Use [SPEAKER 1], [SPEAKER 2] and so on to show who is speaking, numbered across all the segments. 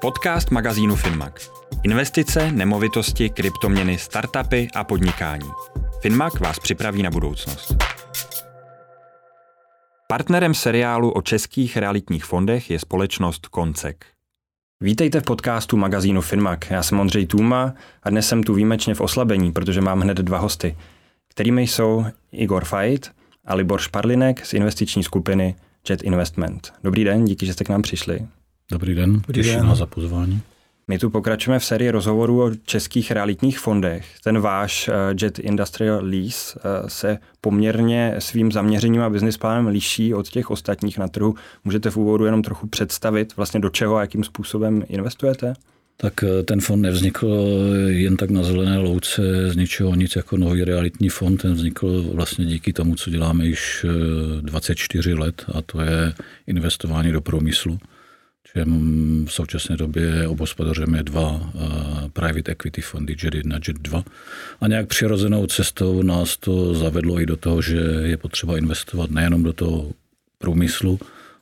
[SPEAKER 1] Podcast magazínu Finmac. Investice, nemovitosti, kryptoměny, startupy a podnikání. Finmac vás připraví na budoucnost. Partnerem seriálu o českých realitních fondech je společnost Koncek. Vítejte v podcastu magazínu Finmac. Já jsem Ondřej Tůma a dnes jsem tu výjimečně v oslabení, protože mám hned dva hosty, kterými jsou Igor Fajt a Libor Šparlinek z investiční skupiny Jet Investment. Dobrý den, díky, že jste k nám přišli.
[SPEAKER 2] Dobrý den, těším za pozvání.
[SPEAKER 1] My tu pokračujeme v sérii rozhovorů o českých realitních fondech. Ten váš eh, Jet Industrial Lease eh, se poměrně svým zaměřením a business plánem liší od těch ostatních na trhu. Můžete v úvodu jenom trochu představit vlastně do čeho a jakým způsobem investujete?
[SPEAKER 2] Tak eh, ten fond nevznikl jen tak na zelené louce z ničeho nic jako nový realitní fond. Ten vznikl vlastně díky tomu, co děláme již 24 let a to je investování do průmyslu že v současné době obospodařujeme dva eh, private equity fondy, JET 1, JET 2. A nějak přirozenou cestou nás to zavedlo i do toho, že je potřeba investovat nejenom do toho průmyslu,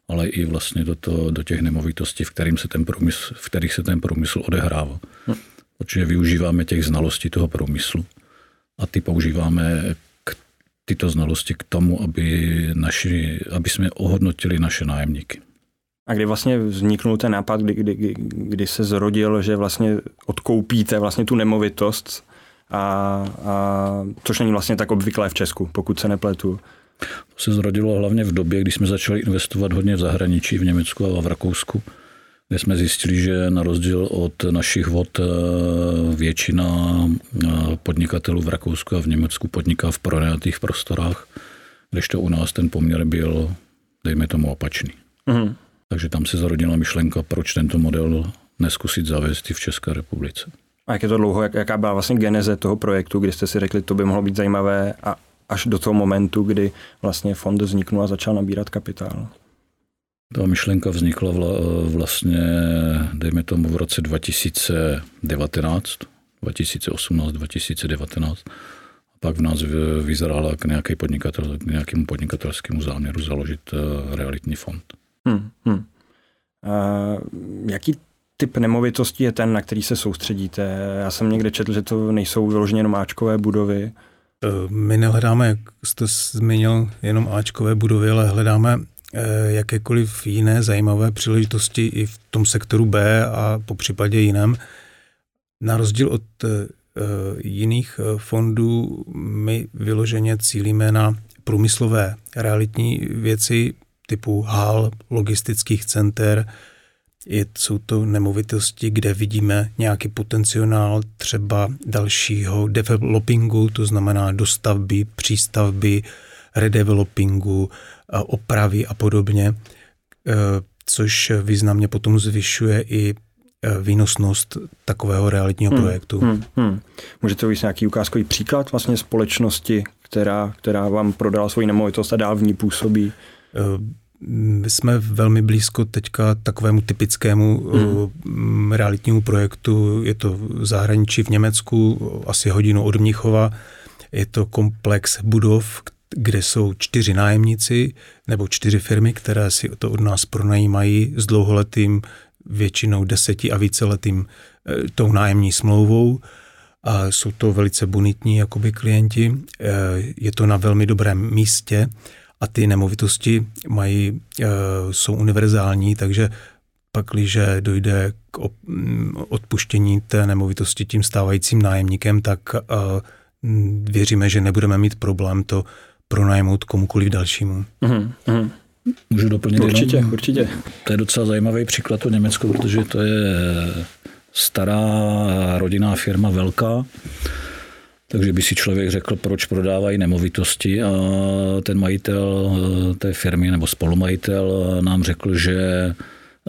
[SPEAKER 2] ale i vlastně do, to, do těch nemovitostí, v, kterým se ten průmysl, v kterých se ten průmysl odehrává. Hm. Protože využíváme těch znalostí toho průmyslu a ty používáme k, tyto znalosti k tomu, aby, naši, aby jsme ohodnotili naše nájemníky.
[SPEAKER 1] A kdy vlastně vzniknul ten nápad, kdy, kdy, kdy se zrodil, že vlastně odkoupíte vlastně tu nemovitost, a, a, což není vlastně tak obvyklé v Česku, pokud se nepletu.
[SPEAKER 2] To se zrodilo hlavně v době, kdy jsme začali investovat hodně v zahraničí, v Německu a v Rakousku, kde jsme zjistili, že na rozdíl od našich vod eh, většina eh, podnikatelů v Rakousku a v Německu podniká v pronajatých prostorách, to u nás ten poměr byl, dejme tomu, opačný. Mm-hmm. Takže tam se zarodila myšlenka, proč tento model neskusit zavést i v České republice.
[SPEAKER 1] A jak je to dlouho, jak, jaká byla vlastně geneze toho projektu, kdy jste si řekli, to by mohlo být zajímavé a až do toho momentu, kdy vlastně fond vzniknul a začal nabírat kapitál?
[SPEAKER 2] Ta myšlenka vznikla vla, vlastně, dejme tomu, v roce 2019, 2018, 2019. A pak v nás vyzrála k, nějaké podnikatel, k nějakému podnikatelskému záměru založit eh, realitní fond. Hmm, hmm.
[SPEAKER 1] Uh, jaký typ nemovitostí je ten, na který se soustředíte? Já jsem někde četl, že to nejsou vyloženě jenom Ačkové budovy.
[SPEAKER 3] Eh, my nehledáme, jak jste zmínil, jenom Ačkové budovy, ale hledáme eh, jakékoliv jiné zajímavé příležitosti i v tom sektoru B a po případě jiném. Na rozdíl od jiných fondů my vyloženě cílíme na průmyslové realitní věci, typu hal, logistických center. Je, jsou to nemovitosti, kde vidíme nějaký potenciál třeba dalšího developingu, to znamená dostavby, přístavby, redevelopingu, opravy a podobně, e, což významně potom zvyšuje i e, výnosnost takového realitního hmm, projektu. Hmm, hmm.
[SPEAKER 1] Můžete uvést nějaký ukázkový příklad vlastně společnosti, která, která vám prodala svoji nemovitost a dál v ní působí?
[SPEAKER 3] My jsme velmi blízko teďka takovému typickému hmm. realitnímu projektu. Je to v zahraničí v Německu, asi hodinu od Mnichova. Je to komplex budov, kde jsou čtyři nájemníci nebo čtyři firmy, které si to od nás pronajímají s dlouholetým, většinou deseti a víceletým e, tou nájemní smlouvou. A jsou to velice bonitní jakoby klienti. Je to na velmi dobrém místě a ty nemovitosti mají, eh, jsou univerzální, takže pak, když dojde k mm, odpuštění té nemovitosti tím stávajícím nájemníkem, tak eh, věříme, že nebudeme mít problém to pronajmout komukoliv dalšímu. Mm-hmm.
[SPEAKER 2] Můžu doplnit
[SPEAKER 1] Určitě, jenom? určitě.
[SPEAKER 2] To je docela zajímavý příklad to Německo, protože to je stará rodinná firma, velká, takže by si člověk řekl, proč prodávají nemovitosti a ten majitel eh, té firmy nebo spolumajitel nám řekl, že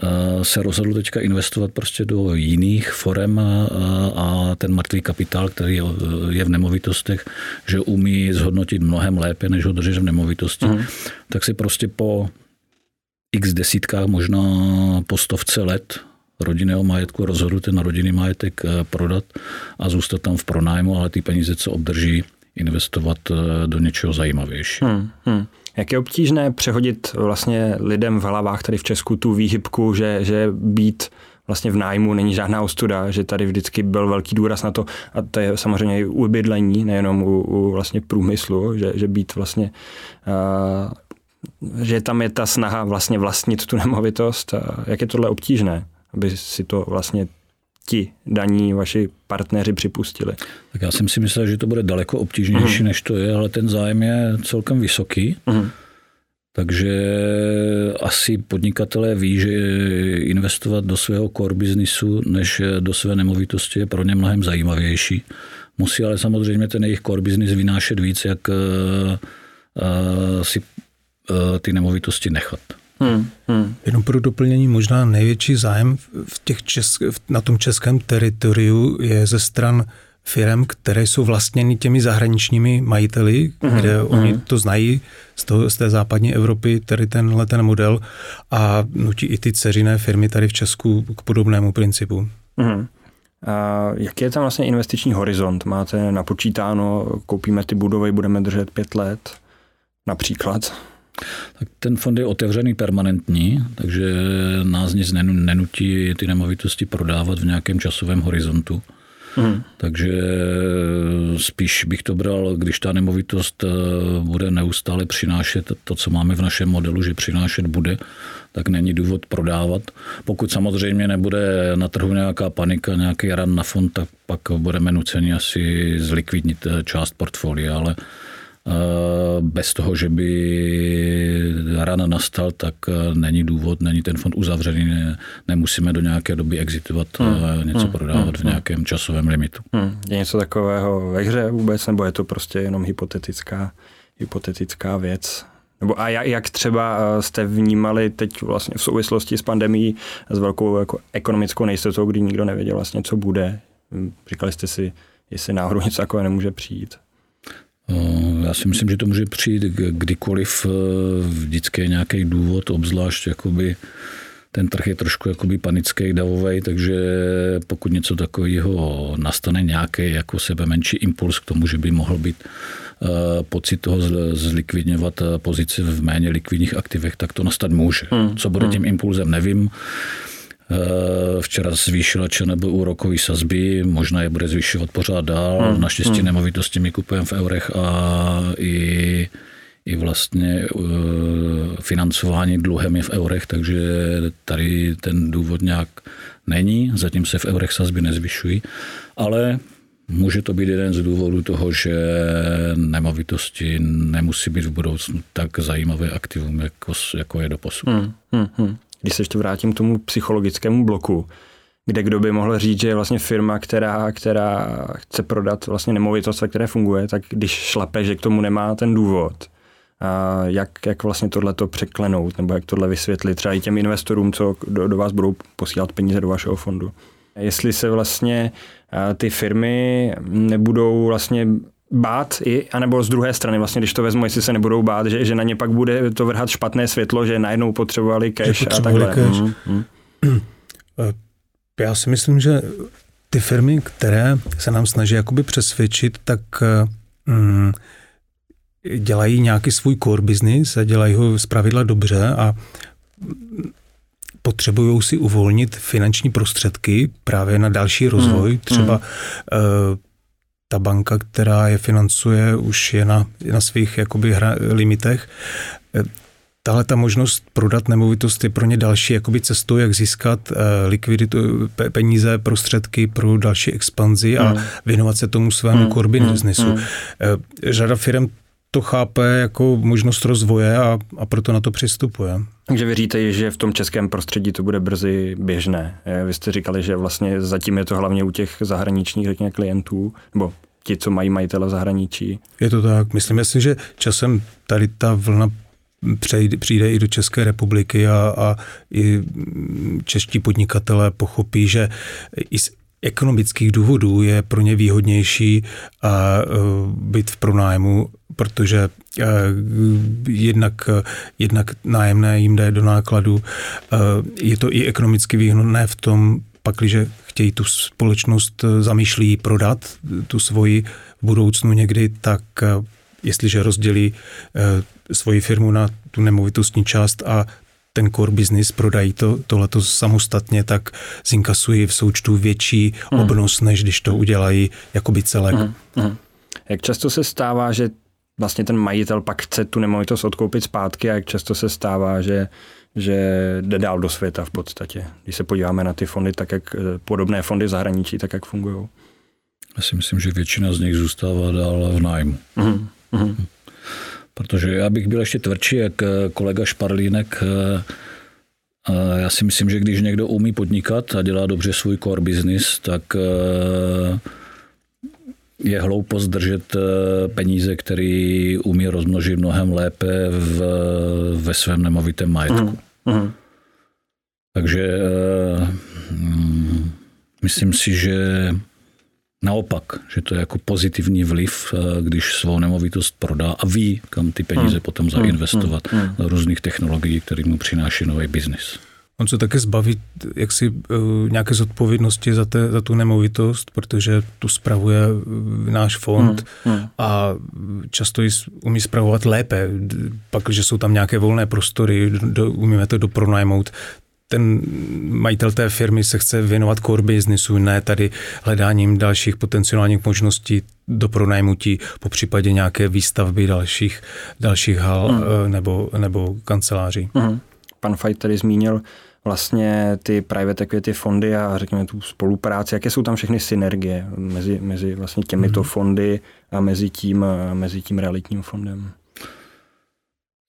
[SPEAKER 2] eh, se rozhodl teďka investovat prostě do jiných forem eh, a ten mrtvý kapitál, který je v nemovitostech, že umí zhodnotit mnohem lépe, než ho držet v nemovitosti, mm. tak si prostě po x desítkách, možná po stovce let rodinného majetku rozhodl ten rodinný majetek eh, prodat a zůstat tam v pronájmu, ale ty peníze, co obdrží, investovat eh, do něčeho zajímavějšího. Hmm, hmm.
[SPEAKER 1] Jak je obtížné přehodit vlastně lidem v hlavách tady v Česku tu výhybku, že, že být vlastně v nájmu není žádná ostuda, že tady vždycky byl velký důraz na to, a to je samozřejmě i u bydlení, nejenom u, u vlastně průmyslu, že, že být vlastně, uh, že tam je ta snaha vlastně vlastnit tu nemovitost. Jak je tohle obtížné, aby si to vlastně ti daní vaši partneři připustili?
[SPEAKER 2] Tak já jsem si myslel, že to bude daleko obtížnější, uh-huh. než to je, ale ten zájem je celkem vysoký. Uh-huh. Takže asi podnikatelé ví, že investovat do svého core businessu než do své nemovitosti je pro ně mnohem zajímavější. Musí ale samozřejmě ten jejich core business vynášet víc, jak eh, eh, si eh, ty nemovitosti nechat. Hmm,
[SPEAKER 3] hmm. Jenom pro doplnění možná největší zájem v těch česk, na tom českém teritoriu je ze stran firm, které jsou vlastněny těmi zahraničními majiteli, mm-hmm. kde mm-hmm. oni to znají z, toho, z té západní Evropy, tedy tenhle ten model a nutí i ty ceřiné firmy tady v Česku k podobnému principu. Mm-hmm.
[SPEAKER 1] A jaký je tam vlastně investiční horizont? Máte napočítáno, koupíme ty budovy, budeme držet pět let například?
[SPEAKER 2] Tak ten fond je otevřený permanentní, takže nás nic nenutí ty nemovitosti prodávat v nějakém časovém horizontu. Hmm. Takže spíš bych to bral, když ta nemovitost eh, bude neustále přinášet to, co máme v našem modelu, že přinášet bude, tak není důvod prodávat. Pokud samozřejmě nebude na trhu nějaká panika, nějaký ran na fond, tak pak budeme nuceni asi zlikvidnit eh, část portfolia, ale bez toho, že by rana nastal, tak eh, není důvod, není ten fond uzavřený, ne, nemusíme do nějaké doby exitovat, hmm. něco hmm. prodávat hmm. v nějakém časovém limitu. Hmm.
[SPEAKER 1] Je něco takového ve hře vůbec, nebo je to prostě jenom hypotetická, hypotetická věc? Nebo a jak třeba eh, jste vnímali teď vlastně v souvislosti s pandemí s velkou jako ekonomickou nejistotou, kdy nikdo nevěděl vlastně, co bude? Hm, říkali jste si, jestli náhodou něco takového nemůže přijít?
[SPEAKER 2] Já si myslím, že to může přijít kdykoliv, eh, vždycky je nějaký důvod, obzvlášť jakoby ten trh je trošku jakoby panický, davový, takže pokud něco takového nastane nějaký jako sebe menší impuls k tomu, že by mohl být eh, pocit toho zlikvidňovat eh, pozici v méně likvidních aktivech, tak to nastat může. Hmm. Co bude hmm. tím impulzem, nevím. Eh, včera zvýšila nebo úrokový sazby, možná je bude zvyšovat pořád dál. Hmm. Naštěstí hmm. nemovitosti my kupujeme v eurech a i, i vlastně uh, financování dluhem je v eurech, takže tady ten důvod nějak není. Zatím se v eurech sazby nezvyšují, ale Může to být jeden z důvodů toho, že nemovitosti nemusí být v budoucnu tak zajímavé aktivum, jako, jako je do posud. Hmm, hmm,
[SPEAKER 1] hmm když se ještě vrátím k tomu psychologickému bloku, kde kdo by mohl říct, že je vlastně firma, která, která chce prodat vlastně nemovitost, které funguje, tak když šlape, že k tomu nemá ten důvod, a jak, jak vlastně tohle to překlenout, nebo jak tohle vysvětlit třeba i těm investorům, co do, do vás budou posílat peníze do vašeho fondu. Jestli se vlastně ty firmy nebudou vlastně bát, i, anebo z druhé strany, vlastně, když to vezmu, jestli se nebudou bát, že, že na ně pak bude to vrhat špatné světlo, že najednou potřebovali cash potřebovali a takhle. Cash. Mm, mm.
[SPEAKER 3] Já si myslím, že ty firmy, které se nám snaží jakoby přesvědčit, tak mm, dělají nějaký svůj core business a dělají ho zpravidla dobře a potřebují si uvolnit finanční prostředky právě na další rozvoj. Hmm. Třeba hmm ta banka, která je financuje, už je na, na svých jakoby hra, limitech. E, tahle ta možnost prodat nemovitost je pro ně další jakoby cestou, jak získat uh, likviditu, peníze, prostředky pro další expanzi a mm. věnovat se tomu svému mm. core businessu. Mm. Uh, řada firm to chápe jako možnost rozvoje a, a proto na to přistupuje.
[SPEAKER 1] Takže věříte, že v tom českém prostředí to bude brzy běžné? Vy jste říkali, že vlastně zatím je to hlavně u těch zahraničních řekněme, klientů, nebo ti, co mají majitele v zahraničí.
[SPEAKER 3] Je to tak. Myslím si, že časem tady ta vlna přijde, přijde i do České republiky a, a i čeští podnikatelé pochopí, že i ekonomických důvodů je pro ně výhodnější a, být v pronájmu, protože jednak, jednak nájemné jim jde do nákladu. Je to i ekonomicky výhodné v tom, pakliže chtějí tu společnost zamýšlí prodat, tu svoji v budoucnu někdy, tak jestliže rozdělí svoji firmu na tu nemovitostní část a ten core business, prodají to, tohleto samostatně, tak zinkasují v součtu větší mm. obnos, než když to udělají jakoby celek. Mm. Mm.
[SPEAKER 1] Jak často se stává, že vlastně ten majitel pak chce tu nemovitost odkoupit zpátky a jak často se stává, že že jde dál do světa v podstatě. Když se podíváme na ty fondy, tak jak podobné fondy v zahraničí, tak jak fungují.
[SPEAKER 2] Já si myslím, že většina z nich zůstává dál v nájmu. Mm-hmm. Protože já bych byl ještě tvrdší, jak eh, kolega Šparlínek. Eh, eh, já si myslím, že když někdo umí podnikat a dělá dobře svůj core business, tak je hloupost držet peníze, který umí rozmnožit mnohem lépe v, ve svém nemovitém majetku. Mm. Takže mm, myslím si, že Naopak, že to je jako pozitivní vliv, eh, když svou nemovitost prodá a ví, kam ty peníze hmm. potom hmm. zainvestovat hmm. hmm. do různých technologií, které mu přináší nový biznis.
[SPEAKER 3] On se také zbaví jaksi uh, nějaké zodpovědnosti za, te, za tu nemovitost, protože tu spravuje uh, náš fond hmm, hmm. a často ji umí spravovat lépe. Pak, že jsou tam nějaké volné prostory, do, umíme to dopronajmout, ten majitel té firmy se chce věnovat core businessu, ne tady hledáním dalších potenciálních možností do pronajmutí, po případě nějaké výstavby dalších, dalších hal mm. nebo, nebo kanceláří. Mm.
[SPEAKER 1] Pan Fajt tady zmínil vlastně ty private equity fondy a řekněme tu spolupráci, jaké jsou tam všechny synergie mezi, mezi vlastně těmito mm. fondy a mezi tím, mezi tím realitním fondem?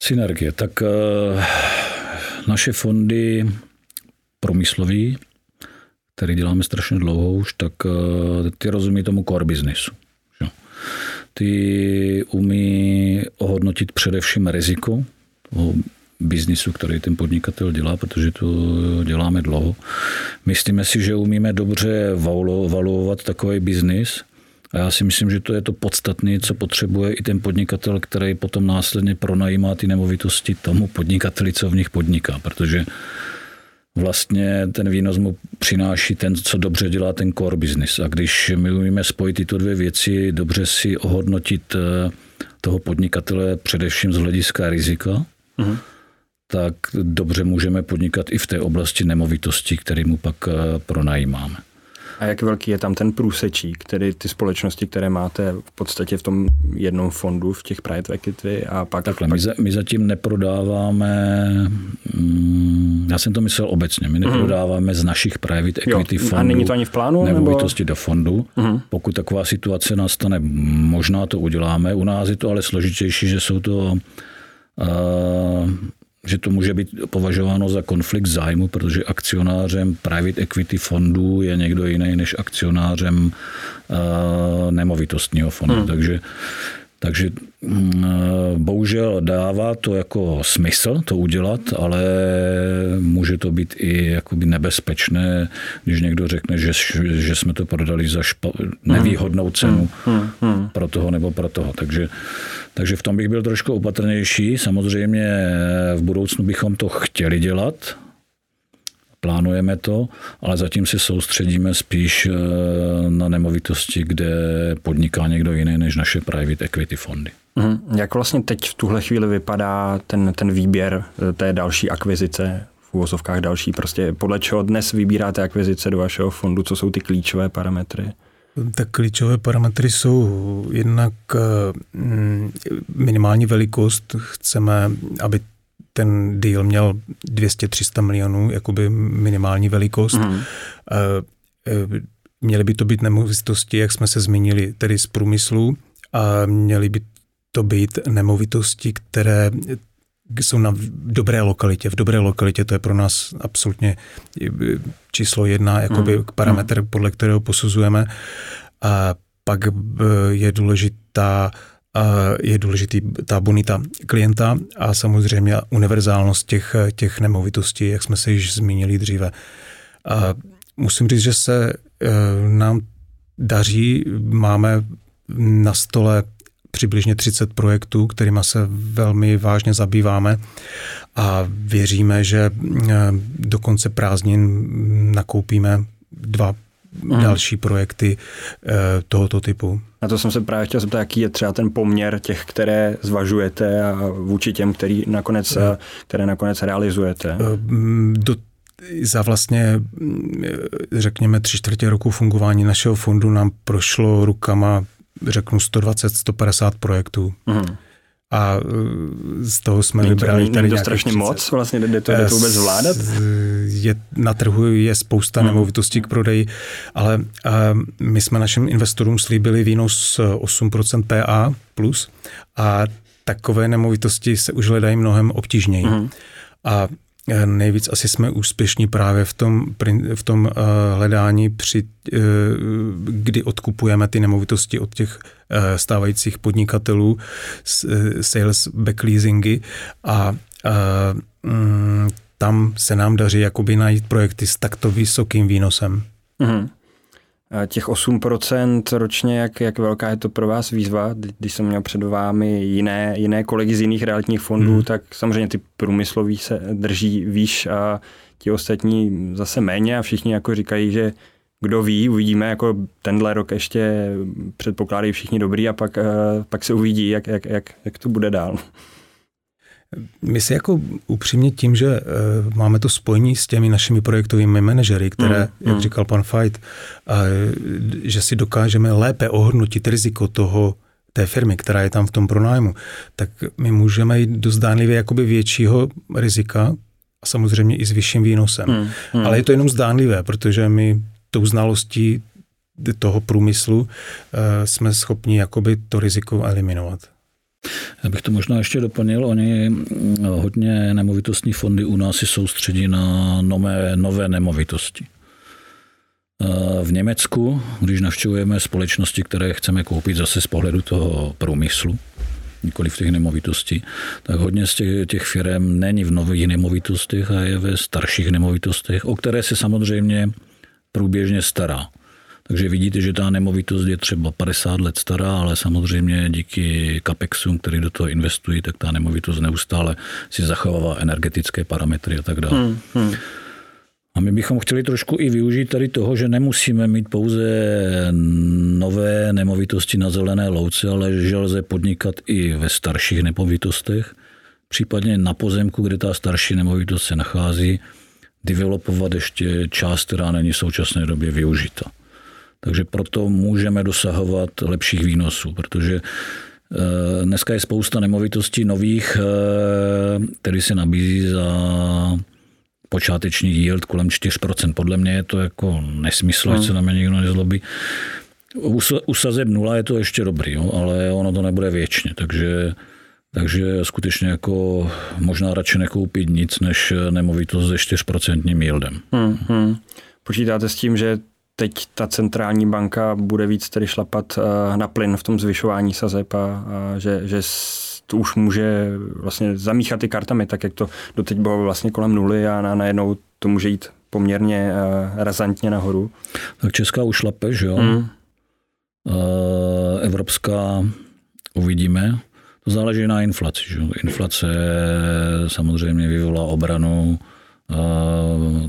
[SPEAKER 2] Synergie, tak uh, naše fondy průmyslový, který děláme strašně dlouho už, tak eh, ty rozumí tomu core businessu. Ty umí ohodnotit především riziko toho biznisu, který ten podnikatel dělá, protože to děláme dlouho. Myslíme si, že umíme dobře valuovat takový biznis, a já si myslím, že to je to podstatné, co potřebuje i ten podnikatel, který potom následně pronajímá ty nemovitosti tomu podnikateli, co v nich podniká. Protože vlastně ten výnos mu přináší ten, co dobře dělá ten core business. A když my umíme spojit tyto dvě věci, dobře si ohodnotit eh, toho podnikatele především z hlediska rizika, uh-huh. tak dobře můžeme podnikat i v té oblasti nemovitosti, který mu pak eh, pronajímáme.
[SPEAKER 1] A jak velký je tam ten průsečík, tedy ty společnosti, které máte v podstatě v tom jednom fondu, v těch private equity a pak...
[SPEAKER 2] Takhle,
[SPEAKER 1] pak...
[SPEAKER 2] My, za, my zatím neprodáváme, mm, já jsem to myslel obecně, my neprodáváme z našich private equity jo, fondů
[SPEAKER 1] a není to ani v plánu?
[SPEAKER 2] Nemovitosti nebo... do fondu. Uh-huh. Pokud taková situace nastane, možná to uděláme. U nás je to ale složitější, že jsou to uh, že to může být považováno za konflikt zájmu, protože akcionářem private equity fondů je někdo jiný než akcionářem uh, nemovitostního fondu. Hmm. Takže takže mm, bohužel dává to jako smysl to udělat, ale může to být i jakoby nebezpečné, když někdo řekne, že, že jsme to prodali za špa, nevýhodnou cenu hmm, hmm, hmm. pro toho nebo pro toho. Takže, takže v tom bych byl trošku opatrnější. Samozřejmě v budoucnu bychom to chtěli dělat, plánujeme to, ale zatím se soustředíme spíš eh, na nemovitosti, kde podniká někdo jiný než naše private equity fondy.
[SPEAKER 1] Mm, jak vlastně teď v tuhle chvíli vypadá ten, ten výběr eh, té další akvizice, v úvozovkách další, prostě podle čeho dnes vybíráte akvizice do vašeho fondu, co jsou ty klíčové parametry?
[SPEAKER 3] Tak klíčové parametry jsou jednak eh, mm, minimální velikost. Chceme, aby ten deal měl 200-300 milionů, jakoby minimální velikost. Mm. Měly by to být nemovitosti, jak jsme se zmínili, tedy z průmyslu a měly by to být nemovitosti, které jsou na dobré lokalitě. V dobré lokalitě to je pro nás absolutně číslo jedna, jakoby mm. parametr, podle kterého posuzujeme. A pak je důležitá je důležitý ta bonita klienta a samozřejmě univerzálnost těch, těch nemovitostí, jak jsme se již zmínili dříve. A musím říct, že se e, nám daří, máme na stole přibližně 30 projektů, kterými se velmi vážně zabýváme a věříme, že e, do konce prázdnin nakoupíme dva hmm. další projekty tohoto typu.
[SPEAKER 1] Na to jsem se právě chtěl zeptat, jaký je třeba ten poměr těch, které zvažujete a vůči těm, který nakonec, hmm. které nakonec realizujete.
[SPEAKER 3] Do za vlastně, řekněme, tři čtvrtě roku fungování našeho fondu nám prošlo rukama, řeknu, 120-150 projektů. Mm. A e, z toho jsme
[SPEAKER 1] není
[SPEAKER 3] vybrali
[SPEAKER 1] to, tady to strašně 30. moc, vlastně jde to, jde to vůbec zvládat?
[SPEAKER 3] Je, na trhu je spousta hmm. nemovitostí k prodeji, ale a, my jsme našim investorům slíbili výnos 8% PA plus a takové nemovitosti se už hledají mnohem obtížněji. Hmm. A Eh, nejvíc asi jsme úspěšní právě v tom, v tom eh, hledání, při, eh, kdy odkupujeme ty nemovitosti od těch stávajících podnikatelů, sales backleasingy a mm, tam se nám daří jakoby najít projekty s takto vysokým výnosem. Mm-hmm.
[SPEAKER 1] Těch 8% ročně, jak, jak velká je to pro vás výzva? Když jsem měl před vámi jiné, jiné kolegy z jiných realitních fondů, hmm. tak samozřejmě ty průmysloví se drží výš a ti ostatní zase méně a všichni jako říkají, že kdo ví, uvidíme, jako tenhle rok ještě předpokládají všichni dobrý a pak, eh, pak se uvidí, jak, jak, jak, jak to bude dál.
[SPEAKER 3] My si jako upřímně tím, že uh, máme to spojení s těmi našimi projektovými manažery, které, mm, jak mm. říkal pan Fight, uh, že si dokážeme lépe ohodnotit riziko toho, té firmy, která je tam v tom pronájmu, tak my můžeme jít do zdánlivě jakoby většího rizika a samozřejmě i s vyšším výnosem. Mm, mm. Ale je to jenom zdánlivé, protože my tou znalostí toho průmyslu uh, jsme schopni jakoby to riziko eliminovat.
[SPEAKER 2] Já bych to možná ještě doplnil. Oni mm, hodně nemovitostní fondy u nás si soustředí na nové, nové nemovitosti. V Německu, když navštěvujeme společnosti, které chceme koupit zase z pohledu toho průmyslu, nikoli v těch nemovitostí, tak hodně z těch, těch firm není v nových nemovitostech a je ve starších nemovitostech, o které se samozřejmě průběžně stará. Takže vidíte, že ta nemovitost je třeba 50 let stará, ale samozřejmě díky CAPEXům, který do toho investují, tak ta nemovitost neustále si zachovává energetické parametry a tak dále. Hmm, hmm. A my bychom chtěli trošku i využít tady toho, že nemusíme mít pouze nové nemovitosti na zelené louce, ale že lze podnikat i ve starších nemovitostech, případně na pozemku, kde ta starší nemovitost se nachází, developovat ještě část, která není v současné době využita. Takže proto můžeme dosahovat lepších výnosů, protože eh, dneska je spousta nemovitostí nových, eh, který se nabízí za počáteční yield kolem 4%. Podle mě je to jako nesmysl, ať se na mě nikdo nezlobí. U sazeb nula je to ještě dobrý, jo, ale ono to nebude věčně, takže takže skutečně jako možná radši nekoupit nic, než nemovitost se 4% yieldem. Hmm, hmm.
[SPEAKER 1] Počítáte s tím, že teď ta centrální banka bude víc tedy šlapat eh, na plyn v tom zvyšování sazeb a, a že, že to už může vlastně zamíchat ty kartami, tak jak to doteď bylo vlastně kolem nuly a na, najednou to může jít poměrně uh, razantně nahoru.
[SPEAKER 2] Tak Česká už šlape, že jo? Mm. Evropská uvidíme. To záleží na inflaci. Že? Inflace samozřejmě vyvolá obranu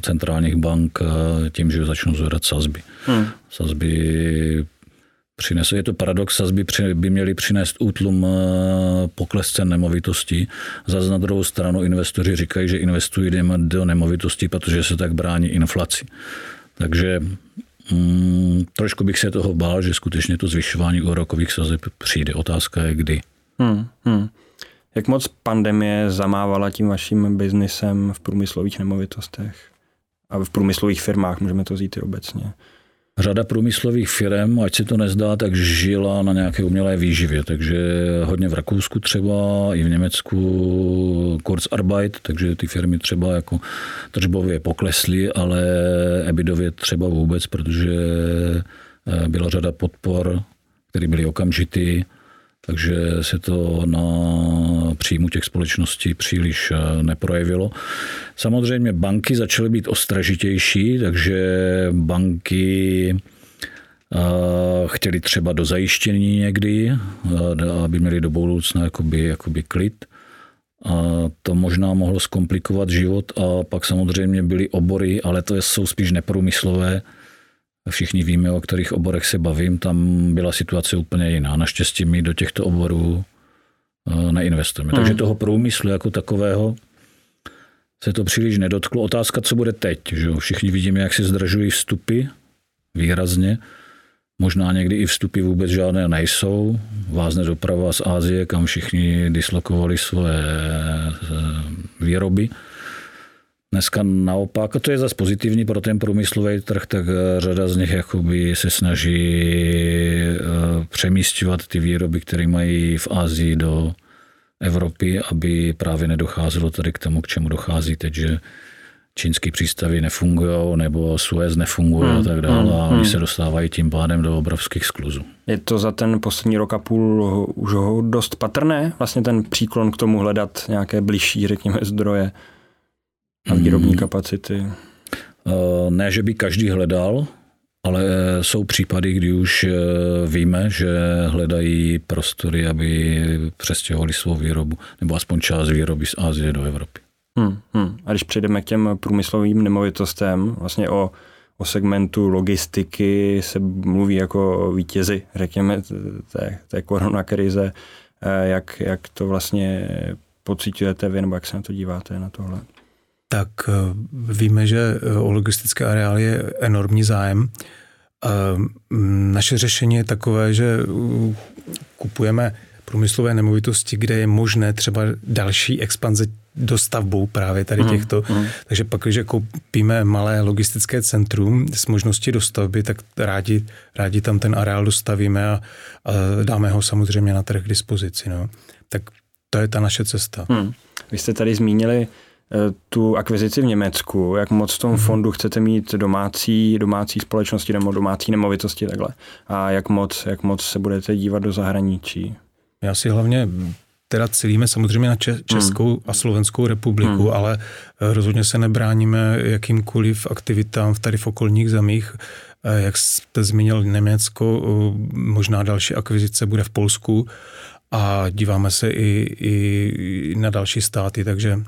[SPEAKER 2] centrálních bank tím, že začnou zvedat sazby. Hmm. Sazby přinese, je to paradox, sazby by měly přinést útlum pokles cen nemovitostí. Zase na druhou stranu investoři říkají, že investují do nemovitostí, protože se tak brání inflaci. Takže mm, trošku bych se toho bál, že skutečně to zvyšování úrokových sazeb přijde. Otázka je kdy. Hmm, hmm.
[SPEAKER 1] Jak moc pandemie zamávala tím vaším biznisem v průmyslových nemovitostech a v průmyslových firmách, můžeme to říct i obecně?
[SPEAKER 2] Řada průmyslových firm, ať se to nezdá, tak žila na nějaké umělé výživě. Takže hodně v Rakousku třeba, i v Německu Kurzarbeit, takže ty firmy třeba jako tržbově poklesly, ale ebidově třeba vůbec, protože eh, byla řada podpor, které byly okamžitý takže se to na příjmu těch společností příliš eh, neprojevilo. Samozřejmě banky začaly být ostražitější, takže banky eh, chtěli třeba do zajištění někdy, eh, aby měli do budoucna jakoby, jakoby klid. A to možná mohlo zkomplikovat život a pak samozřejmě byly obory, ale to jsou spíš neprůmyslové, všichni víme, o kterých oborech se bavím, tam byla situace úplně jiná. Naštěstí my do těchto oborů eh, neinvestujeme. Hmm. Takže toho průmyslu jako takového se to příliš nedotklo. Otázka, co bude teď. Že? Všichni vidíme, jak se zdržují vstupy výrazně. Možná někdy i vstupy vůbec žádné nejsou. Vázne doprava z Ázie, kam všichni dislokovali svoje eh, výroby. Dneska naopak, a to je zase pozitivní pro ten průmyslový trh, tak eh, řada z nich jakoby se snaží eh, přemístěvat ty výroby, které mají v Ázii do Evropy, aby právě nedocházelo tady k tomu, k čemu dochází teď, že čínský přístavy nefungují, nebo Suez nefunguje hmm, a tak dále hmm, a oni hmm. se dostávají tím pádem do obrovských skluzů.
[SPEAKER 1] Je to za ten poslední rok a půl už dost patrné, vlastně ten příklon k tomu hledat nějaké blížší, řekněme, zdroje a výrobní hmm. kapacity?
[SPEAKER 2] Eh, ne, že by každý hledal, ale jsou případy, kdy už eh, víme, že hledají prostory, aby přestěhovali svou výrobu, nebo aspoň část výroby z Asie do Evropy.
[SPEAKER 1] Hmm, hmm. A když přejdeme k těm průmyslovým nemovitostem, vlastně o, o segmentu logistiky se mluví jako o vítězi, řekněme, té, té koronakrize. Eh, jak, jak to vlastně pocitujete vy, nebo jak se na to díváte, na tohle?
[SPEAKER 3] Tak eh, víme, že eh, o logistické areály je enormní zájem. Naše řešení je takové, že kupujeme průmyslové nemovitosti, kde je možné třeba další expanze dostavbou právě tady hmm, těchto. Mm, mm. Takže pak, když koupíme malé logistické centrum s možností dostavby, tak rádi, rádi tam ten areál dostavíme a, a dáme ho samozřejmě na trh k dispozici. No. Tak to je ta naše cesta. Hmm.
[SPEAKER 1] Vy jste tady zmínili eh, tu akvizici v Německu, jak moc v tom hmm. fondu chcete mít domácí, domácí společnosti nebo domácí nemovitosti takhle a jak moc, jak moc se budete dívat do zahraničí?
[SPEAKER 3] Já si hlavně teda cílíme samozřejmě na Českou hmm. a Slovenskou republiku, hmm. ale eh, rozhodně se nebráníme jakýmkoliv aktivitám v tady v okolních zemích. Eh, jak jste zmínil Německo, eh, možná další akvizice bude v Polsku a díváme se i, i na další státy, takže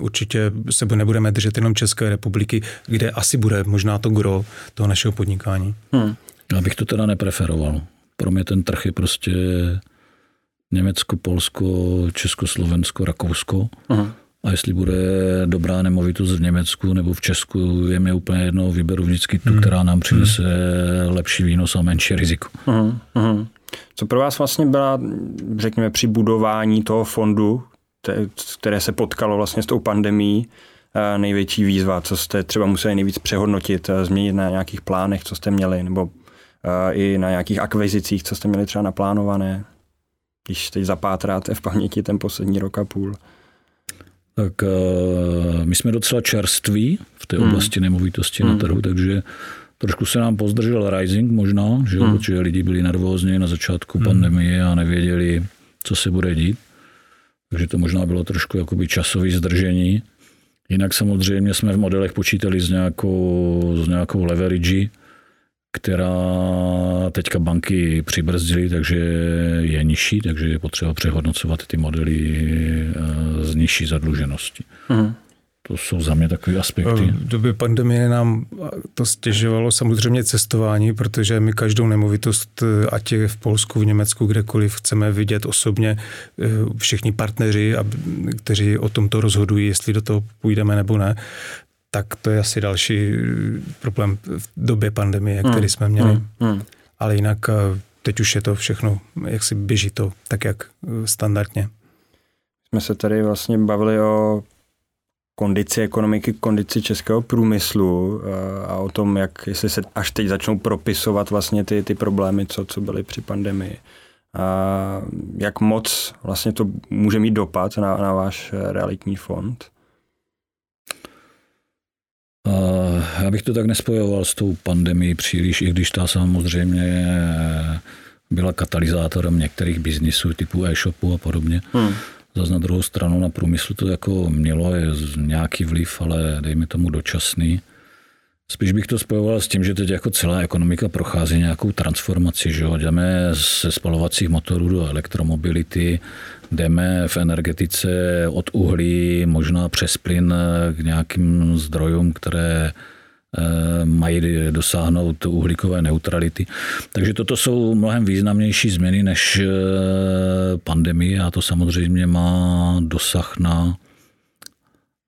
[SPEAKER 3] určitě se nebudeme držet jenom České republiky, kde asi bude možná to gro toho našeho podnikání. Hmm.
[SPEAKER 2] Já bych to teda nepreferoval. Pro mě ten trh je prostě Německo, Polsko, Československo, Rakousko. Aha. A jestli bude dobrá nemovitost v Německu nebo v Česku, je mi úplně jedno, vyberu vždycky tu, hmm. která nám přinese hmm. lepší výnos a menší riziko. Aha,
[SPEAKER 1] aha. Co pro vás vlastně byla, řekněme, při budování toho fondu, které se potkalo vlastně s tou pandemí, eh, největší výzva, co jste třeba museli nejvíc přehodnotit, eh, změnit na nějakých plánech, co jste měli, nebo eh, i na nějakých akvizicích, co jste měli třeba naplánované? když teď zapátráte v paměti ten poslední rok a půl?
[SPEAKER 2] Tak my jsme docela čerství v té hmm. oblasti nemovitosti hmm. na trhu, takže trošku se nám pozdržel rising možná, že, hmm. protože lidi byli nervózní na začátku hmm. pandemie a nevěděli, co se bude dít. Takže to možná bylo trošku jakoby časové zdržení. Jinak samozřejmě jsme v modelech počítali s nějakou, s nějakou leverage, která teďka banky přibrzdily, takže je nižší, takže je potřeba přehodnocovat ty modely eh, z nižší zadluženosti. Uh-huh. To jsou za mě takové aspekty.
[SPEAKER 3] V době pandemie nám to stěžovalo samozřejmě cestování, protože my každou nemovitost, ať je v Polsku, v Německu, kdekoliv, chceme vidět osobně eh, všichni partneři, kteří o tomto rozhodují, jestli do toho půjdeme nebo ne tak to je asi další problém v době pandemie, který hmm. jsme měli. Hmm. Hmm. Ale jinak eh, teď už je to všechno, jak si běží to tak, jak eh, standardně.
[SPEAKER 1] Jsme se tady vlastně bavili o kondici ekonomiky, kondici českého průmyslu eh, a o tom, jak jestli se až teď začnou propisovat vlastně ty, ty problémy, co, co byly při pandemii. A jak moc vlastně to může mít dopad na, na váš realitní fond?
[SPEAKER 2] Já bych to tak nespojoval s tou pandemí příliš, i když ta samozřejmě byla katalyzátorem některých biznisů typu e-shopu a podobně. Hmm. Zase na druhou stranu na průmyslu to jako mělo je nějaký vliv, ale dejme tomu dočasný. Spíš bych to spojoval s tím, že teď jako celá ekonomika prochází nějakou transformaci, že jo? jdeme ze spalovacích motorů do elektromobility, jdeme v energetice od uhlí možná přes plyn k nějakým zdrojům, které mají dosáhnout uhlíkové neutrality. Takže toto jsou mnohem významnější změny než pandemie a to samozřejmě má dosah na,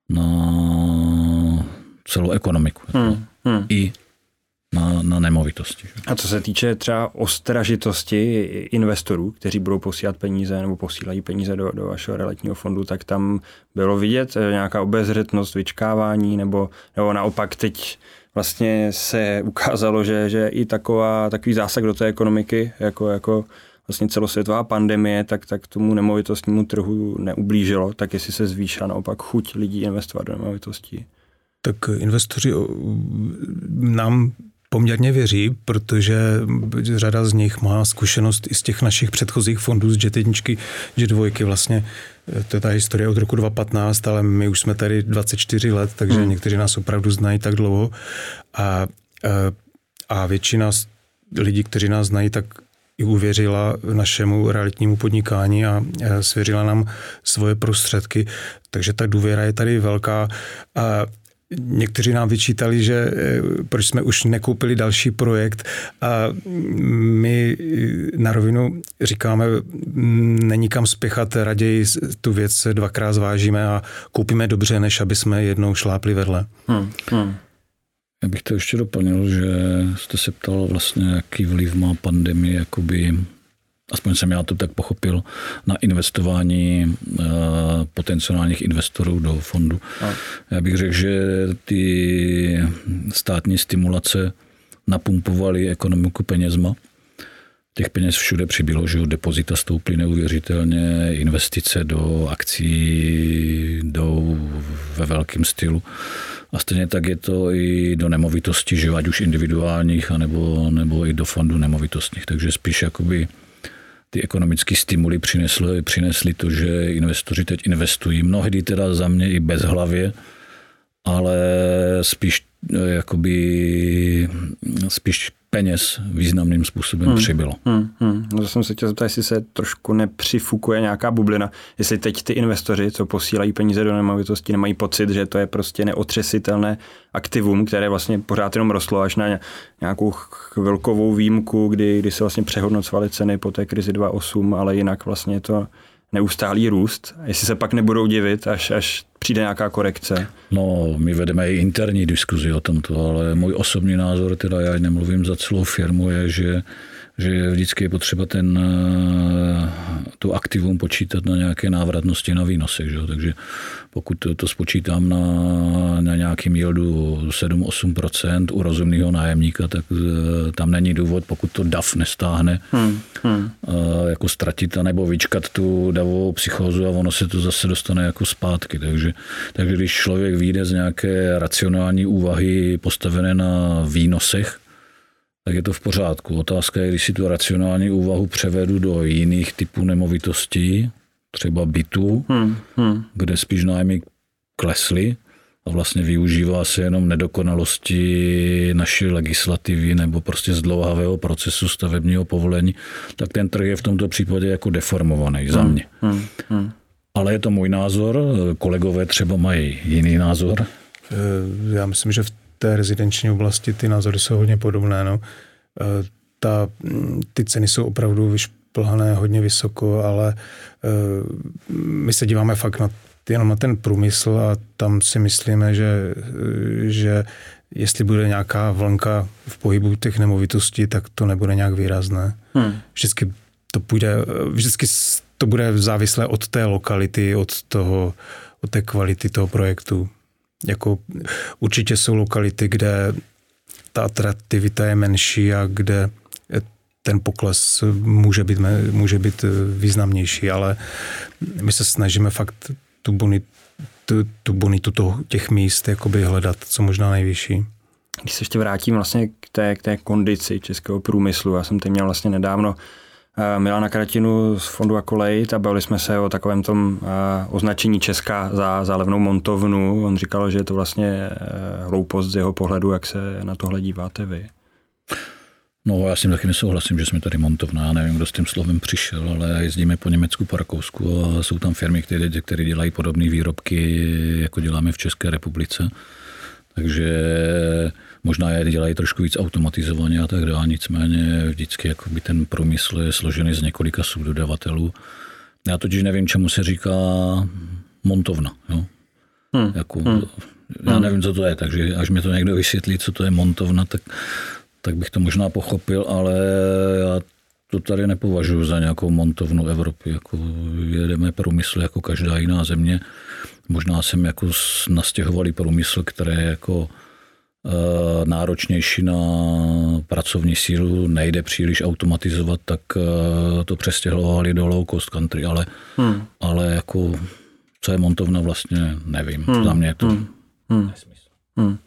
[SPEAKER 2] na celou ekonomiku. Hmm. Hmm. I na, na nemovitosti.
[SPEAKER 1] A co se týče třeba ostražitosti investorů, kteří budou posílat peníze nebo posílají peníze do, do vašeho realitního fondu, tak tam bylo vidět eh, nějaká obezřetnost, vyčkávání, nebo, nebo naopak teď vlastně se ukázalo, že, že i taková, takový zásah do té ekonomiky, jako, jako vlastně celosvětová pandemie, tak, tak tomu nemovitostnímu trhu neublížilo, tak jestli se zvýšila naopak chuť lidí investovat do nemovitostí.
[SPEAKER 3] Tak investoři nám poměrně věří, protože řada z nich má zkušenost i z těch našich předchozích fondů z Jet1, Jet2 vlastně. To je ta historie od roku 2015, ale my už jsme tady 24 let, takže hmm. někteří nás opravdu znají tak dlouho. A, a většina lidí, kteří nás znají, tak i uvěřila našemu realitnímu podnikání a svěřila nám svoje prostředky, takže ta důvěra je tady velká. A Někteří nám vyčítali, že eh, proč jsme už nekoupili další projekt a my na rovinu říkáme, mm, není kam spěchat, raději tu věc dvakrát zvážíme a koupíme dobře, než aby jsme jednou šlápli vedle. Hmm, hmm.
[SPEAKER 2] Já bych to ještě doplnil, že jste se ptal vlastně, jaký vliv má pandemie jakoby aspoň jsem já to tak pochopil, na investování eh, potenciálních investorů do fondu. A. Já bych řekl, že ty státní stimulace napumpovaly ekonomiku penězma. Těch peněz všude přibylo, že depozita stouply neuvěřitelně, investice do akcí jdou ve velkém stylu. A stejně tak je to i do nemovitosti, že ať už individuálních, anebo, nebo i do fondu nemovitostních. Takže spíš jakoby ty ekonomické stimuly přinesly, přinesly to, že investoři teď investují. Mnohdy teda za mě i bez hlavě, ale spíš eh, jakoby spíš peněz významným způsobem hmm. přibylo. Hmm,
[SPEAKER 1] hmm. No to jsem se chtěl zeptat, jestli se trošku nepřifukuje nějaká bublina, jestli teď ty investoři, co posílají peníze do nemovitosti, nemají pocit, že to je prostě neotřesitelné aktivum, které vlastně pořád jenom rostlo až na nějakou chvilkovou výjimku, kdy, kdy se vlastně přehodnocovaly ceny po té krizi 2.8, ale jinak vlastně to neustálý růst. Jestli se pak nebudou divit, až, až přijde nějaká korekce.
[SPEAKER 2] No, my vedeme i interní diskuzi o tomto, ale můj osobní názor, teda já nemluvím za celou firmu, je, že že vždycky je potřeba ten, eh, tu aktivum počítat na nějaké návratnosti na výnosech. Že? Takže pokud to, spočítám na, na nějakým yieldu 7-8% u rozumného nájemníka, tak eh, tam není důvod, pokud to DAF nestáhne, hmm, hmm. jako ztratit a nebo vyčkat tu davovou psychózu a ono se to zase dostane jako zpátky. Takže, takže když člověk vyjde z nějaké racionální úvahy postavené na výnosech, tak je to v pořádku. Otázka je, když si tu racionální úvahu převedu do jiných typů nemovitostí, třeba bytů, hmm, hmm. kde spíš nájmy klesly a vlastně využívá se jenom nedokonalosti naší legislativy nebo prostě zdlouhavého procesu stavebního povolení, tak ten trh je v tomto případě jako deformovaný hmm, za mě. Hmm, hmm. Ale je to můj názor, kolegové třeba mají jiný názor.
[SPEAKER 3] Eh, já myslím, že v té rezidenční oblasti ty názory jsou hodně podobné. No. E, ta, ty ceny jsou opravdu vyšplhané hodně vysoko, ale e, my se díváme fakt na, jenom na ten průmysl a tam si myslíme, že, že jestli bude nějaká vlnka v pohybu těch nemovitostí, tak to nebude nějak výrazné. Hmm. Vždycky to půjde, vždycky to bude závislé od té lokality, od toho, od té kvality toho projektu. Jako určitě jsou lokality, kde ta atraktivita je menší a kde ten pokles může být, může být významnější, ale my se snažíme fakt tu bonitu, tu, tu bonitu toho, těch míst jakoby hledat co možná nejvyšší.
[SPEAKER 1] Když se ještě vrátím vlastně k té, k té kondici českého průmyslu, já jsem teď měl vlastně nedávno Eh, Milana Kratinu z fondu Akolejt a bavili jsme se o takovém tom eh, označení Česka za, za levnou montovnu. On říkal, že je to vlastně eh, hloupost z jeho pohledu, jak se na tohle díváte vy.
[SPEAKER 2] No, já s tím taky nesouhlasím, že jsme tady montovna. Já nevím, kdo s tím slovem přišel, ale jezdíme po Německu, po Rakousku a jsou tam firmy, které dělají podobné výrobky, jako děláme v České republice. Takže Možná je dělají trošku víc automatizovaně a tak dále, nicméně vždycky jakoby ten průmysl je složený z několika subdodavatelů. Já totiž nevím, čemu se říká montovna. Jo? Hmm. Jako, hmm. Já nevím, co to je, takže až mi to někdo vysvětlí, co to je montovna, tak, tak bych to možná pochopil, ale já to tady nepovažuji za nějakou montovnu Evropy. Jako jedeme průmysl jako každá jiná země. Možná jsem jako nastěhovali průmysl, které je jako e, náročnější na pracovní sílu, nejde příliš automatizovat, tak e, to přestěhovali do low cost country, ale, hmm. ale jako co je montovna vlastně nevím. Hmm. Za mě je to hmm. hmm. nesmysl.
[SPEAKER 1] Hmm.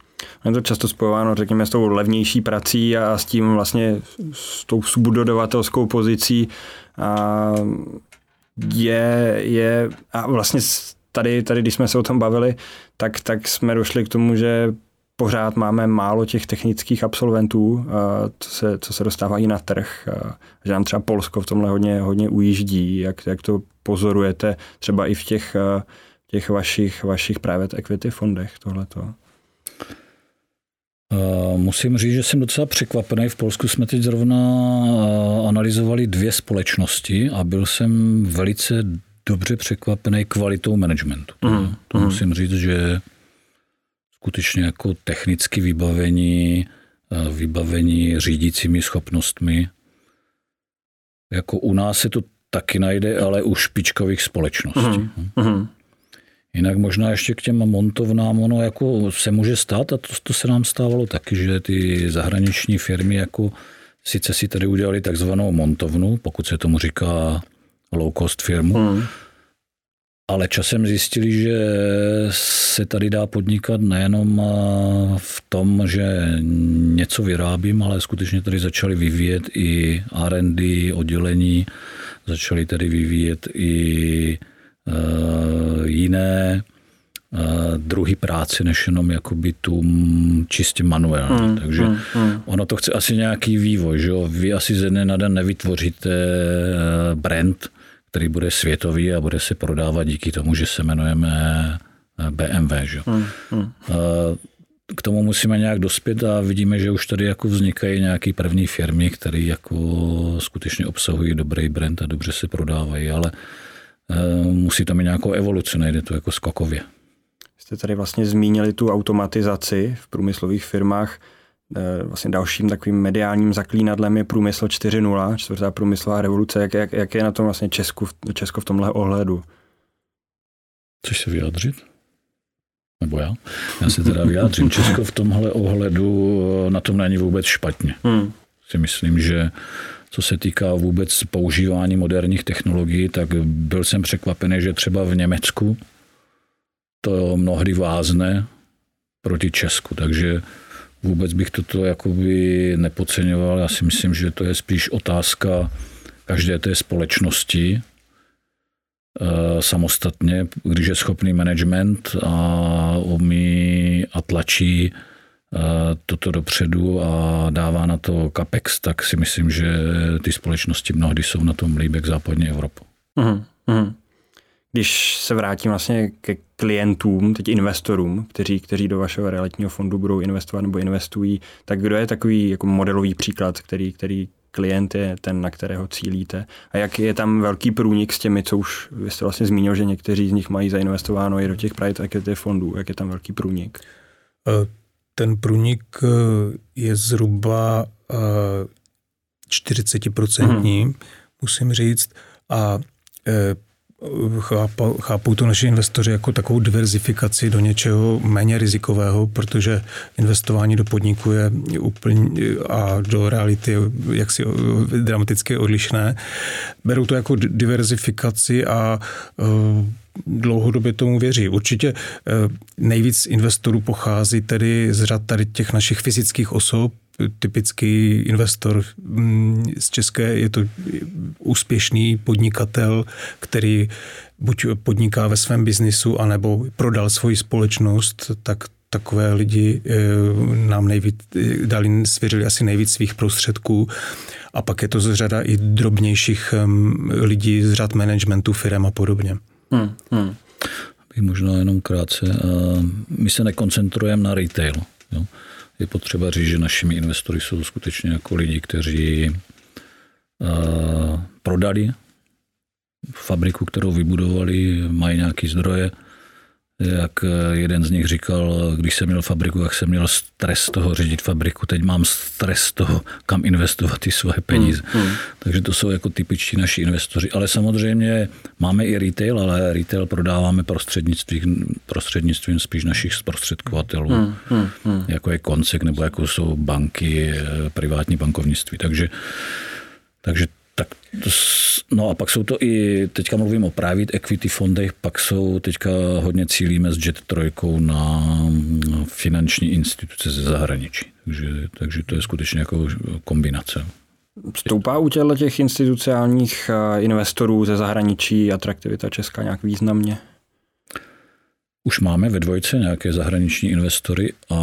[SPEAKER 1] Je to často spojováno, řekněme, s tou levnější prací a s tím vlastně s tou subdodavatelskou pozicí. A je, je, a vlastně tady, tady, když jsme se o tom bavili, tak, tak jsme došli k tomu, že pořád máme málo těch technických absolventů, co se, co se dostávají na trh, že nám třeba Polsko v tomhle hodně, hodně ujíždí, jak, jak to pozorujete třeba i v těch, těch vašich, vašich private equity fondech tohleto.
[SPEAKER 2] Musím říct, že jsem docela překvapený. V Polsku jsme teď zrovna analyzovali dvě společnosti a byl jsem velice dobře překvapený kvalitou managementu. Mm, to mm. musím říct, že skutečně jako technicky vybavení, vybavení řídícími schopnostmi. Jako u nás se to taky najde, ale u špičkových společností. Mm, mm. Jinak možná ještě k těm montovnám, ono jako se může stát, a to, to se nám stávalo taky, že ty zahraniční firmy jako sice si tady udělali takzvanou montovnu, pokud se tomu říká low cost firmu, hmm. ale časem zjistili, že se tady dá podnikat nejenom v tom, že něco vyrábím, ale skutečně tady začali vyvíjet i R&D oddělení, začali tady vyvíjet i jiné eh, druhy práce, než jenom jakoby tu čistě manuální. Hmm, Takže hmm, hmm. ono to chce asi nějaký vývoj. Že jo? Vy asi ze dne na den nevytvoříte eh, brand, který bude světový a bude se prodávat díky tomu, že se jmenujeme BMW. Že? Hmm, hmm. K tomu musíme nějak dospět a vidíme, že už tady jako vznikají nějaké první firmy, které jako skutečně obsahují dobrý brand a dobře se prodávají, ale Eh, musí tam mít nějakou evoluci, nejde to jako skokově.
[SPEAKER 1] Jste tady vlastně zmínili tu automatizaci v průmyslových firmách. Eh, vlastně dalším takovým mediálním zaklínadlem je průmysl 4.0, čtvrtá průmyslová revoluce. Jak, jak, jak je na tom vlastně Česku, Česko v tomhle ohledu?
[SPEAKER 2] Chceš se vyjádřit? Nebo já? Já se teda vyjádřím. Česko v tomhle ohledu eh, na tom není vůbec špatně. Hmm. Si myslím, že co se týká vůbec používání moderních technologií, tak byl jsem překvapený, že třeba v Německu to mnohdy vázne proti Česku, takže vůbec bych toto jakoby nepodceňoval. Já si myslím, že to je spíš otázka každé té společnosti eh, samostatně, když je schopný management a umí a tlačí toto dopředu a dává na to capex, tak si myslím, že ty společnosti mnohdy jsou na tom líp jak západní Evropu. Uh-huh, uh-huh.
[SPEAKER 1] Když se vrátím vlastně ke klientům, teď investorům, kteří, kteří do vašeho realitního fondu budou investovat nebo investují, tak kdo je takový jako modelový příklad, který, který klient je ten, na kterého cílíte? A jak je tam velký průnik s těmi, co už vy jste vlastně zmínil, že někteří z nich mají zainvestováno i do těch private equity fondů. Jak je tam velký průnik?
[SPEAKER 3] Uh ten průnik eh, je zhruba 40%, mm. musím říct, a eh, chápou, chápou to naši investoři jako takovou diverzifikaci do něčeho méně rizikového, protože investování do podniku je úplně a do reality jaksi dramaticky odlišné. Berou to jako diverzifikaci a dlouhodobě tomu věří. Určitě eh, nejvíc investorů pochází tedy z řad tady těch našich fyzických osob, typický investor mm, z České je to úspěšný podnikatel, který buď podniká ve svém biznisu, anebo prodal svoji společnost, tak takové lidi eh, nám nejvíc, dali, svěřili asi nejvíc svých prostředků. A pak je to z řada i drobnějších lidí z řad managementu firm a podobně. Hmm,
[SPEAKER 2] hmm. Možná jenom krátce. My se nekoncentrujeme na retail. Jo. je potřeba říct, že našimi investory jsou skutečně jako lidi, kteří uh, prodali fabriku, kterou vybudovali, mají nějaké zdroje, jak jeden z nich říkal, když jsem měl fabriku, jak jsem měl stres z toho řídit fabriku, teď mám stres z toho, kam investovat ty svoje peníze. Hmm, hmm. Takže to jsou jako typičtí naši investoři. Ale samozřejmě máme i retail, ale retail prodáváme prostřednictvím, prostřednictvím spíš našich zprostředkovatelů, hmm, hmm, hmm. jako je koncek nebo jako jsou banky, eh, privátní bankovnictví. Takže, takže no a pak jsou to i, teďka mluvím o private equity fondech, pak jsou teďka hodně cílíme s Jet trojkou na finanční instituce ze zahraničí. Takže, takže to je skutečně jako kombinace.
[SPEAKER 1] Stoupá u těch institucionálních eh, investorů ze zahraničí atraktivita Česká nějak významně?
[SPEAKER 2] Už máme ve dvojce nějaké zahraniční investory a,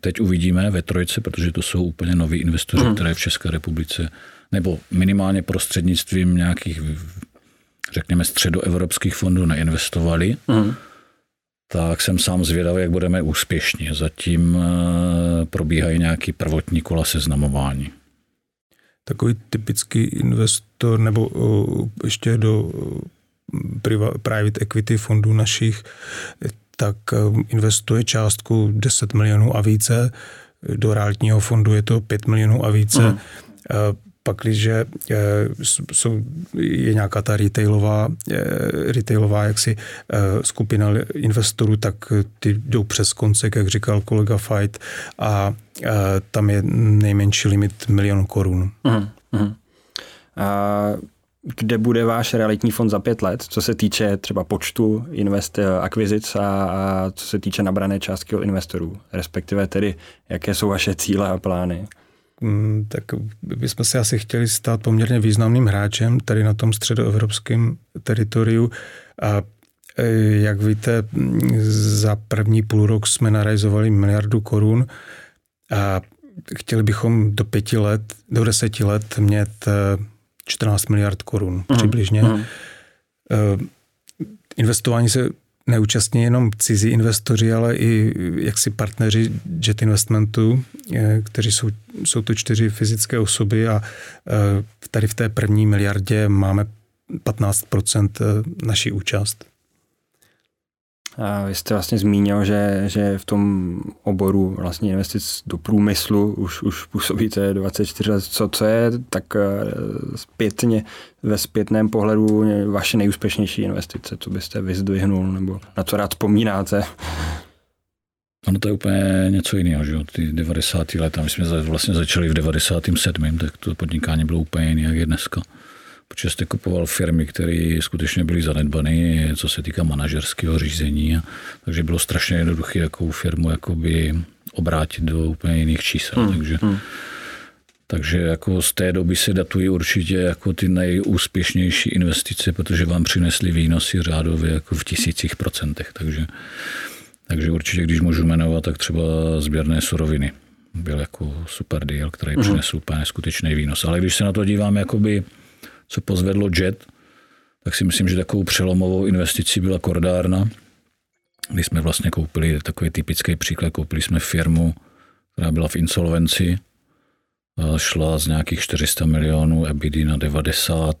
[SPEAKER 2] teď uvidíme ve trojce, protože to jsou úplně noví investoři, hmm. které v České republice, nebo minimálně prostřednictvím nějakých, řekněme, středoevropských fondů neinvestovali. Hmm. Tak jsem sám zvědavý, jak budeme úspěšní. Zatím eh, probíhají nějaký prvotní kola seznamování.
[SPEAKER 3] Takový typický investor, nebo ještě do private equity fondů našich, tak eh, investuje částku 10 milionů a více, do realitního fondu je to 5 milionů a více. Mm. Pak, když eh, jsou, je nějaká ta retailová, retailová jaksi skupina investorů, tak ty jdou přes konce, jak říkal kolega Fight, a tam je nejmenší limit milion korun. Mm. Mm.
[SPEAKER 1] A kde bude váš realitní fond za pět let, co se týče třeba počtu invest, akvizic a, a co se týče nabrané částky od investorů, respektive tedy, jaké jsou vaše cíle a plány?
[SPEAKER 3] Mm, tak bychom se asi chtěli stát poměrně významným hráčem tady na tom středoevropském teritoriu a e, jak víte, za první půl rok jsme narealizovali miliardu korun a chtěli bychom do pěti let, do deseti let mít 14 miliard korun mm. přibližně. Mm. Investování se neúčastní jenom cizí investoři, ale i jaksi partneři Jet Investmentu, eh, kteří jsou, jsou to čtyři fyzické osoby a eh, tady v té první miliardě máme 15% naší účast.
[SPEAKER 1] A vy jste vlastně zmínil, že, že v tom oboru vlastně investic do průmyslu už, už působíte 24 let. Co, co je tak eh, zpětně ve zpětném pohledu vaše nejúspěšnější investice? Co byste vyzdvihnul nebo na co rád vzpomínáte?
[SPEAKER 2] Ono to je úplně něco jiného, že jo? Ty 90. leta, my jsme vlastně začali v 97. tak to podnikání bylo úplně jiné, jak je dneska protože jste kupoval firmy, které skutečně byly zanedbané, co se týká manažerského řízení. Takže bylo strašně jednoduché jakou firmu jakoby obrátit do úplně jiných čísel. Hmm. Takže, hmm. takže jako z té doby se datují určitě jako ty nejúspěšnější investice, protože vám přinesly výnosy řádově jako v tisících procentech. Takže, takže určitě, když můžu jmenovat, tak třeba sběrné suroviny byl jako super deal, který hmm. přinesl úplně skutečný výnos. Ale když se na to dívám jakoby co pozvedlo Jet, tak si myslím, že takovou přelomovou investicí byla Kordárna, kdy jsme vlastně koupili takový typický příklad, koupili jsme firmu, která byla v insolvenci, šla z nějakých 400 milionů EBITDA na 90,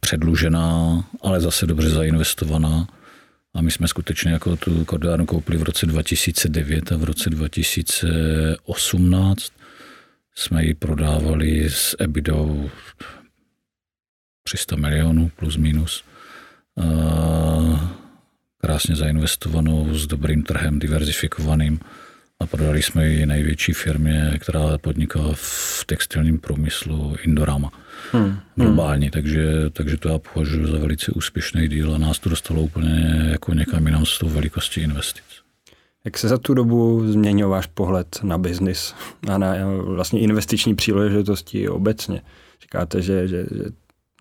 [SPEAKER 2] předlužená, ale zase dobře zainvestovaná. A my jsme skutečně jako tu Kordárnu koupili v roce 2009 a v roce 2018 jsme ji prodávali s EBIDou 300 milionů plus minus. Krásně zainvestovanou, s dobrým trhem, diverzifikovaným a prodali jsme ji největší firmě, která podniká v textilním průmyslu Indorama. Hmm, hmm. Globální, takže, takže to já považuji za velice úspěšný díl a nás to dostalo úplně jako někam jinam s tou velikostí investic.
[SPEAKER 1] Jak se za tu dobu změnil váš pohled na biznis a na vlastně investiční příležitosti obecně? Říkáte, že, že, že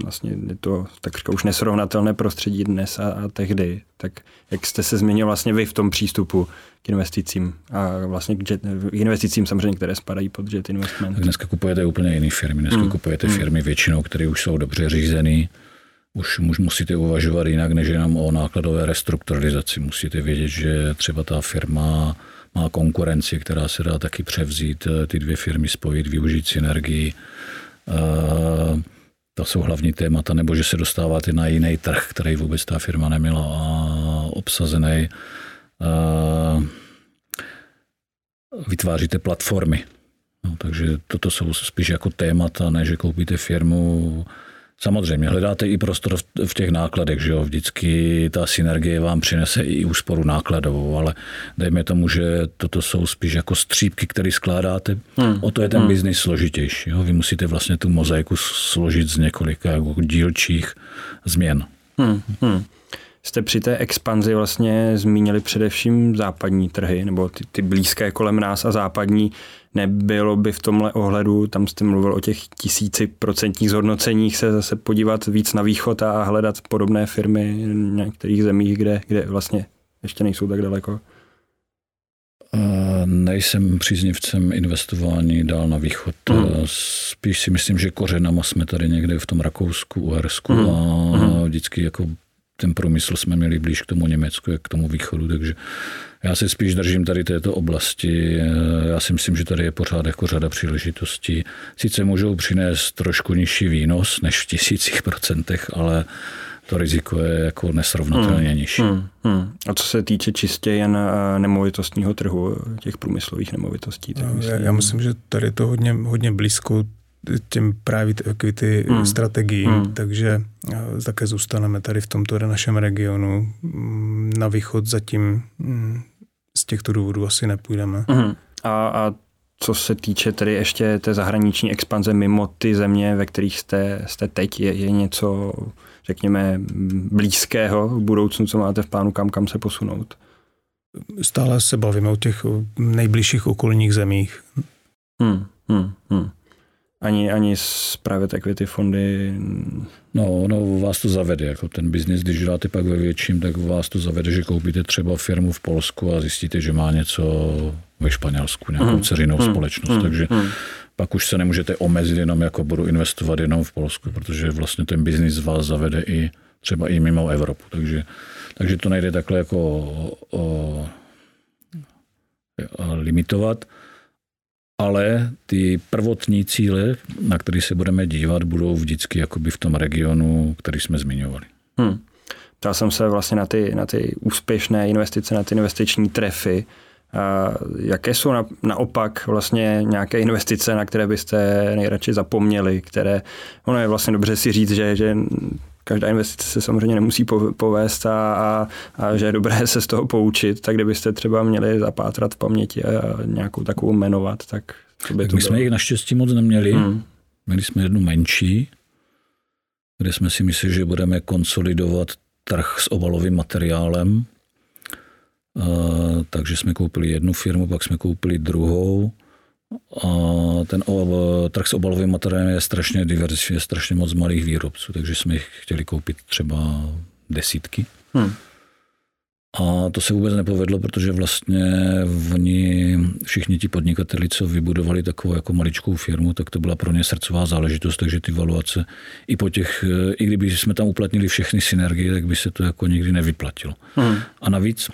[SPEAKER 1] vlastně je to takřka už nesrovnatelné prostředí dnes a, a tehdy. Tak jak jste se změnil vlastně vy v tom přístupu k investicím a vlastně k, jet, k investicím samozřejmě, které spadají pod Jet Investment?
[SPEAKER 2] Tak dneska kupujete úplně jiné firmy. Dneska hmm. kupujete hmm. firmy většinou, které už jsou dobře řízené, už, musíte uvažovat jinak, než jenom o nákladové restrukturalizaci. Musíte vědět, že třeba ta firma má konkurenci, která se dá taky převzít, eh, ty dvě firmy spojit, využít synergii. Eh, to jsou hlavní témata, nebo že se dostáváte na jiný trh, který vůbec ta firma neměla obsazený. Eh, vytváříte platformy. No, takže toto jsou spíš jako témata, ne že koupíte firmu, Samozřejmě, hledáte i prostor v těch nákladech, že jo, vždycky ta synergie vám přinese i úsporu nákladovou, ale dejme tomu, že toto jsou spíš jako střípky, které skládáte, hmm. o to je ten hmm. biznis složitější. Jo. Vy musíte vlastně tu mozaiku složit z několika jako dílčích změn. Hmm. Hmm
[SPEAKER 1] jste při té expanzi vlastně zmínili především západní trhy, nebo ty, ty blízké kolem nás a západní. Nebylo by v tomhle ohledu, tam jste mluvil o těch tisíci procentních zhodnoceních, se zase podívat víc na východ a hledat podobné firmy v některých zemích, kde, kde vlastně ještě nejsou tak daleko?
[SPEAKER 2] Nejsem příznivcem investování dál na východ. Mm. Spíš si myslím, že kořenama jsme tady někde v tom Rakousku, Uhersku mm. a hmm. vždycky jako ten průmysl jsme měli blíž k tomu Německu, jak k tomu východu, takže já se spíš držím tady této oblasti. Já si myslím, že tady je pořád jako řada příležitostí. Sice můžou přinést trošku nižší výnos než v tisících procentech, ale to riziko je jako nesrovnatelně hmm, nižší. Hmm,
[SPEAKER 1] hmm. A co se týče čistě jen eh, nemovitostního trhu, těch průmyslových nemovitostí? Tak
[SPEAKER 3] no, myslím, já, já myslím, že tady je to hodně, hodně blízko těm private equity hmm. strategiím, hmm. takže eh, také zůstaneme tady v tomto našem regionu. Mm, na východ zatím mm, z těchto důvodů asi nepůjdeme.
[SPEAKER 1] Hmm. A, a co se týče tedy ještě té zahraniční expanze mimo ty země, ve kterých jste, jste teď, je, je něco, řekněme, blízkého v budoucnu, co máte v plánu, kam, kam se posunout?
[SPEAKER 3] Stále se bavíme o těch nejbližších okolních zemích.
[SPEAKER 1] Hmm, hmm, hmm ani, ani z private equity fondy.
[SPEAKER 2] No, no, vás to zavede, jako ten biznis, když dáte pak ve větším, tak vás to zavede, že koupíte třeba firmu v Polsku a zjistíte, že má něco ve Španělsku, nějakou hmm. ceřinou hmm. společnost, hmm. takže hmm. pak už se nemůžete omezit jenom jako budu investovat jenom v Polsku, protože vlastně ten biznis vás zavede i třeba i mimo Evropu, takže, takže to nejde takhle jako o, o limitovat ale ty prvotní cíle, na které se budeme dívat, budou vždycky jakoby v tom regionu, který jsme zmiňovali. Hmm.
[SPEAKER 1] Ptal jsem se vlastně na ty, na ty úspěšné investice, na ty investiční trefy. A jaké jsou na, naopak vlastně nějaké investice, na které byste nejradši zapomněli, které, ono je vlastně dobře si říct, že, že každá investice se samozřejmě nemusí povést a, a, a že je dobré se z toho poučit, tak kdybyste třeba měli zapátrat v paměti a nějakou takovou jmenovat, tak to by
[SPEAKER 2] tak
[SPEAKER 1] to
[SPEAKER 2] My bylo. jsme jich naštěstí moc neměli. Hmm. Měli jsme jednu menší, kde jsme si mysleli, že budeme konsolidovat trh s obalovým materiálem. Uh, takže jsme koupili jednu firmu, pak jsme koupili druhou a ten trh s obalovým materiálem je strašně diverzní, je strašně moc malých výrobců, takže jsme jich chtěli koupit třeba desítky. Hmm. A to se vůbec nepovedlo, protože vlastně oni, všichni ti podnikateli, co vybudovali takovou jako maličkou firmu, tak to byla pro ně srdcová záležitost, takže ty valuace, i po těch, i kdyby jsme tam uplatnili všechny synergie, tak by se to jako nikdy nevyplatilo. Hmm. A navíc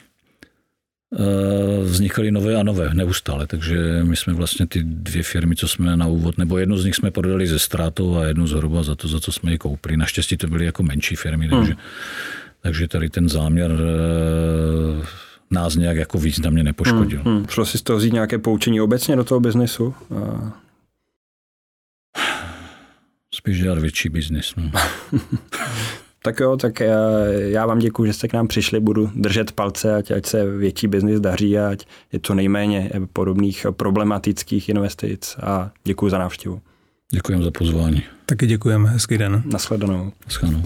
[SPEAKER 2] vznikaly nové a nové neustále, takže my jsme vlastně ty dvě firmy, co jsme na úvod, nebo jednu z nich jsme prodali ze ztrátou a jednu zhruba za to, za co jsme ji koupili. Naštěstí to byly jako menší firmy, takže, hmm. takže tady ten záměr eh, nás nějak jako významně nepoškodil. Hmm, hmm.
[SPEAKER 1] Šlo si z toho vzít nějaké poučení obecně do toho biznesu? A...
[SPEAKER 2] Spíš dělat větší biznis. No.
[SPEAKER 1] Tak jo, tak já, já vám děkuji, že jste k nám přišli, budu držet palce, ať, ať se větší biznis daří a ať je to nejméně podobných problematických investic a děkuji za návštěvu.
[SPEAKER 2] Děkujeme za pozvání.
[SPEAKER 3] Taky děkujeme, hezký den.
[SPEAKER 1] Naschledanou.
[SPEAKER 2] Naschledanou.